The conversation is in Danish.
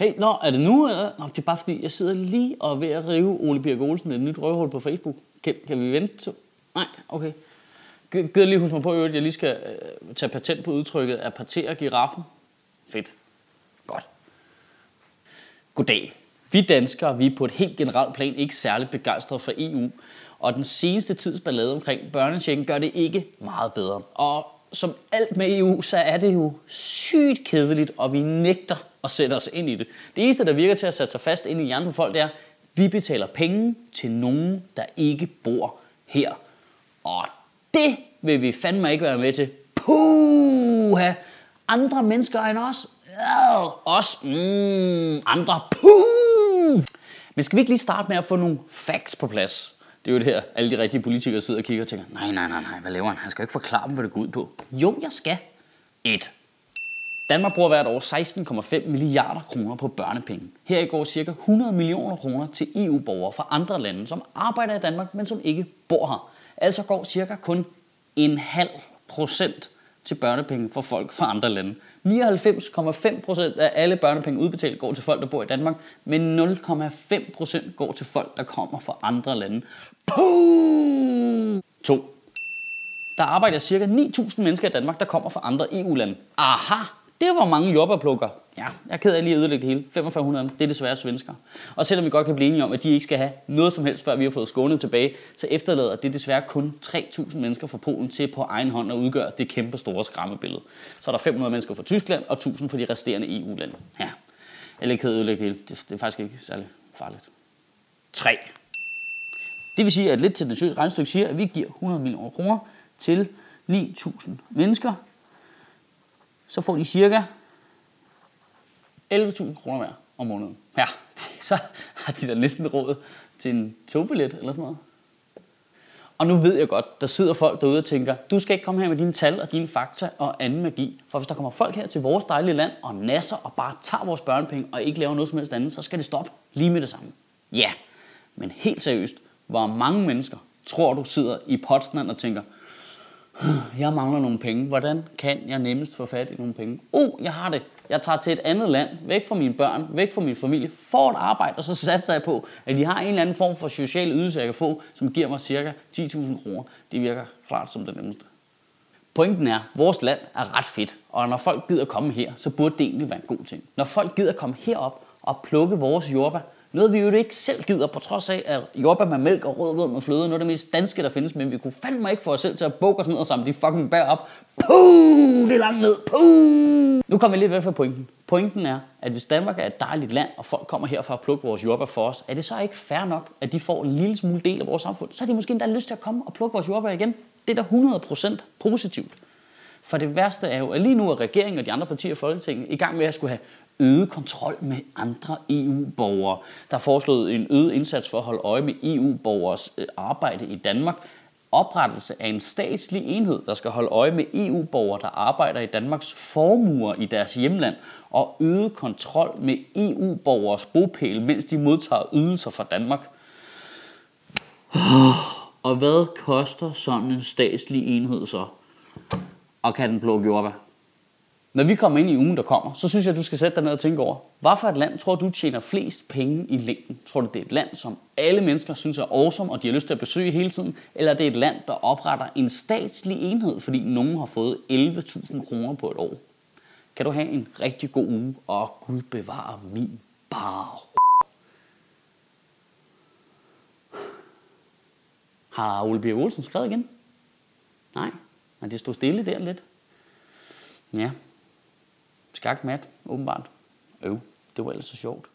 Hey, nå, er det nu? Eller? Nå, det er bare fordi, jeg sidder lige og er ved at rive Ole Birk Olsen et nyt røvhul på Facebook. Kan, kan vi vente? Så? Nej, okay. Gider lige huske mig på, at jeg lige skal øh, tage patent på udtrykket at partere giraffen. Fedt. Godt. Goddag. Vi danskere vi er på et helt generelt plan ikke særligt begejstrede for EU, og den seneste tids ballade omkring børnechecken gør det ikke meget bedre. Og som alt med EU, så er det jo sygt kedeligt, og vi nægter og sætte os ind i det. Det eneste, der virker til at sætte sig fast ind i hjernen på folk, det er, at vi betaler penge til nogen, der ikke bor her. Og det vil vi fandme ikke være med til. Puha! Andre mennesker end os. Øh, os. Mm, andre. Puh! Men skal vi ikke lige starte med at få nogle facts på plads? Det er jo det her, alle de rigtige politikere sidder og kigger og tænker, nej, nej, nej, nej, hvad laver han? Han skal jo ikke forklare dem, hvad det går ud på. Jo, jeg skal. 1. Danmark bruger hvert år 16,5 milliarder kroner på børnepenge. Her går ca. 100 millioner kroner til EU-borgere fra andre lande, som arbejder i Danmark, men som ikke bor her. Altså går cirka kun en halv procent til børnepenge for folk fra andre lande. 99,5 procent af alle børnepenge udbetalt går til folk, der bor i Danmark, men 0,5 procent går til folk, der kommer fra andre lande. Puh! 2. Der arbejder ca. 9.000 mennesker i Danmark, der kommer fra andre EU-lande. Aha! Det var mange jobberplukker. Ja, jeg er ked af lige at ødelægge det hele. 4500 det er desværre svensker. Og selvom vi godt kan blive enige om, at de ikke skal have noget som helst, før vi har fået skånet tilbage, så efterlader det desværre kun 3.000 mennesker fra Polen til på egen hånd at udgøre det kæmpe store skræmmebillede. Så er der 500 mennesker fra Tyskland og 1.000 fra de resterende EU-lande. Ja, jeg er ikke ked af at ødelægge det hele. Det, det er faktisk ikke særlig farligt. 3. Det vil sige, at lidt til den regnestykke siger, at vi giver 100 millioner kroner til 9.000 mennesker, så får de cirka 11.000 kroner hver om måneden. Ja, så har de da næsten råd til en togbillet eller sådan noget. Og nu ved jeg godt, der sidder folk derude og tænker, du skal ikke komme her med dine tal og dine fakta og anden magi. For hvis der kommer folk her til vores dejlige land og nasser og bare tager vores børnepenge og ikke laver noget som helst andet, så skal det stoppe lige med det samme. Ja, men helt seriøst, hvor mange mennesker tror du sidder i Potsdam og tænker, jeg mangler nogle penge. Hvordan kan jeg nemmest få fat i nogle penge? Oh, jeg har det. Jeg tager til et andet land, væk fra mine børn, væk fra min familie, får et arbejde, og så satser jeg på, at de har en eller anden form for social ydelse, jeg kan få, som giver mig cirka 10.000 kroner. Det virker klart som det nemmeste. Pointen er, at vores land er ret fedt, og når folk gider komme her, så burde det egentlig være en god ting. Når folk gider komme herop og plukke vores jordbær, noget vi jo ikke selv gider, på trods af, at jordbær med mælk og rød med fløde, noget af det mest danske, der findes, men vi kunne fandme ikke få os selv til at bukke os ned og samle de fucking bær op. Puh, det er langt ned. Puh. Nu kommer vi lidt væk fra pointen. Pointen er, at hvis Danmark er et dejligt land, og folk kommer her for at plukke vores jordbær for os, er det så ikke fair nok, at de får en lille smule del af vores samfund? Så har de måske endda lyst til at komme og plukke vores jordbær igen. Det er da 100% positivt. For det værste er jo, at lige nu er regeringen og de andre partier i Folketinget i gang med at skulle have øget kontrol med andre EU-borgere. Der er foreslået en øget indsats for at holde øje med EU-borgers øh, arbejde i Danmark. Oprettelse af en statslig enhed, der skal holde øje med EU-borgere, der arbejder i Danmarks formuer i deres hjemland, og øget kontrol med EU-borgers bopæl, mens de modtager ydelser fra Danmark. Og hvad koster sådan en statslig enhed så? Og kan den blå jordbær? Når vi kommer ind i ugen, der kommer, så synes jeg, at du skal sætte dig ned og tænke over, hvad for et land tror du tjener flest penge i længden? Tror du, det er et land, som alle mennesker synes er awesome, og de har lyst til at besøge hele tiden? Eller det er det et land, der opretter en statslig enhed, fordi nogen har fået 11.000 kroner på et år? Kan du have en rigtig god uge, og Gud bevare min bar. Har Ole B. Olsen skrevet igen? Nej, men det stod stille der lidt. Ja, skakmat, åbenbart. Øv, det var ellers så sjovt.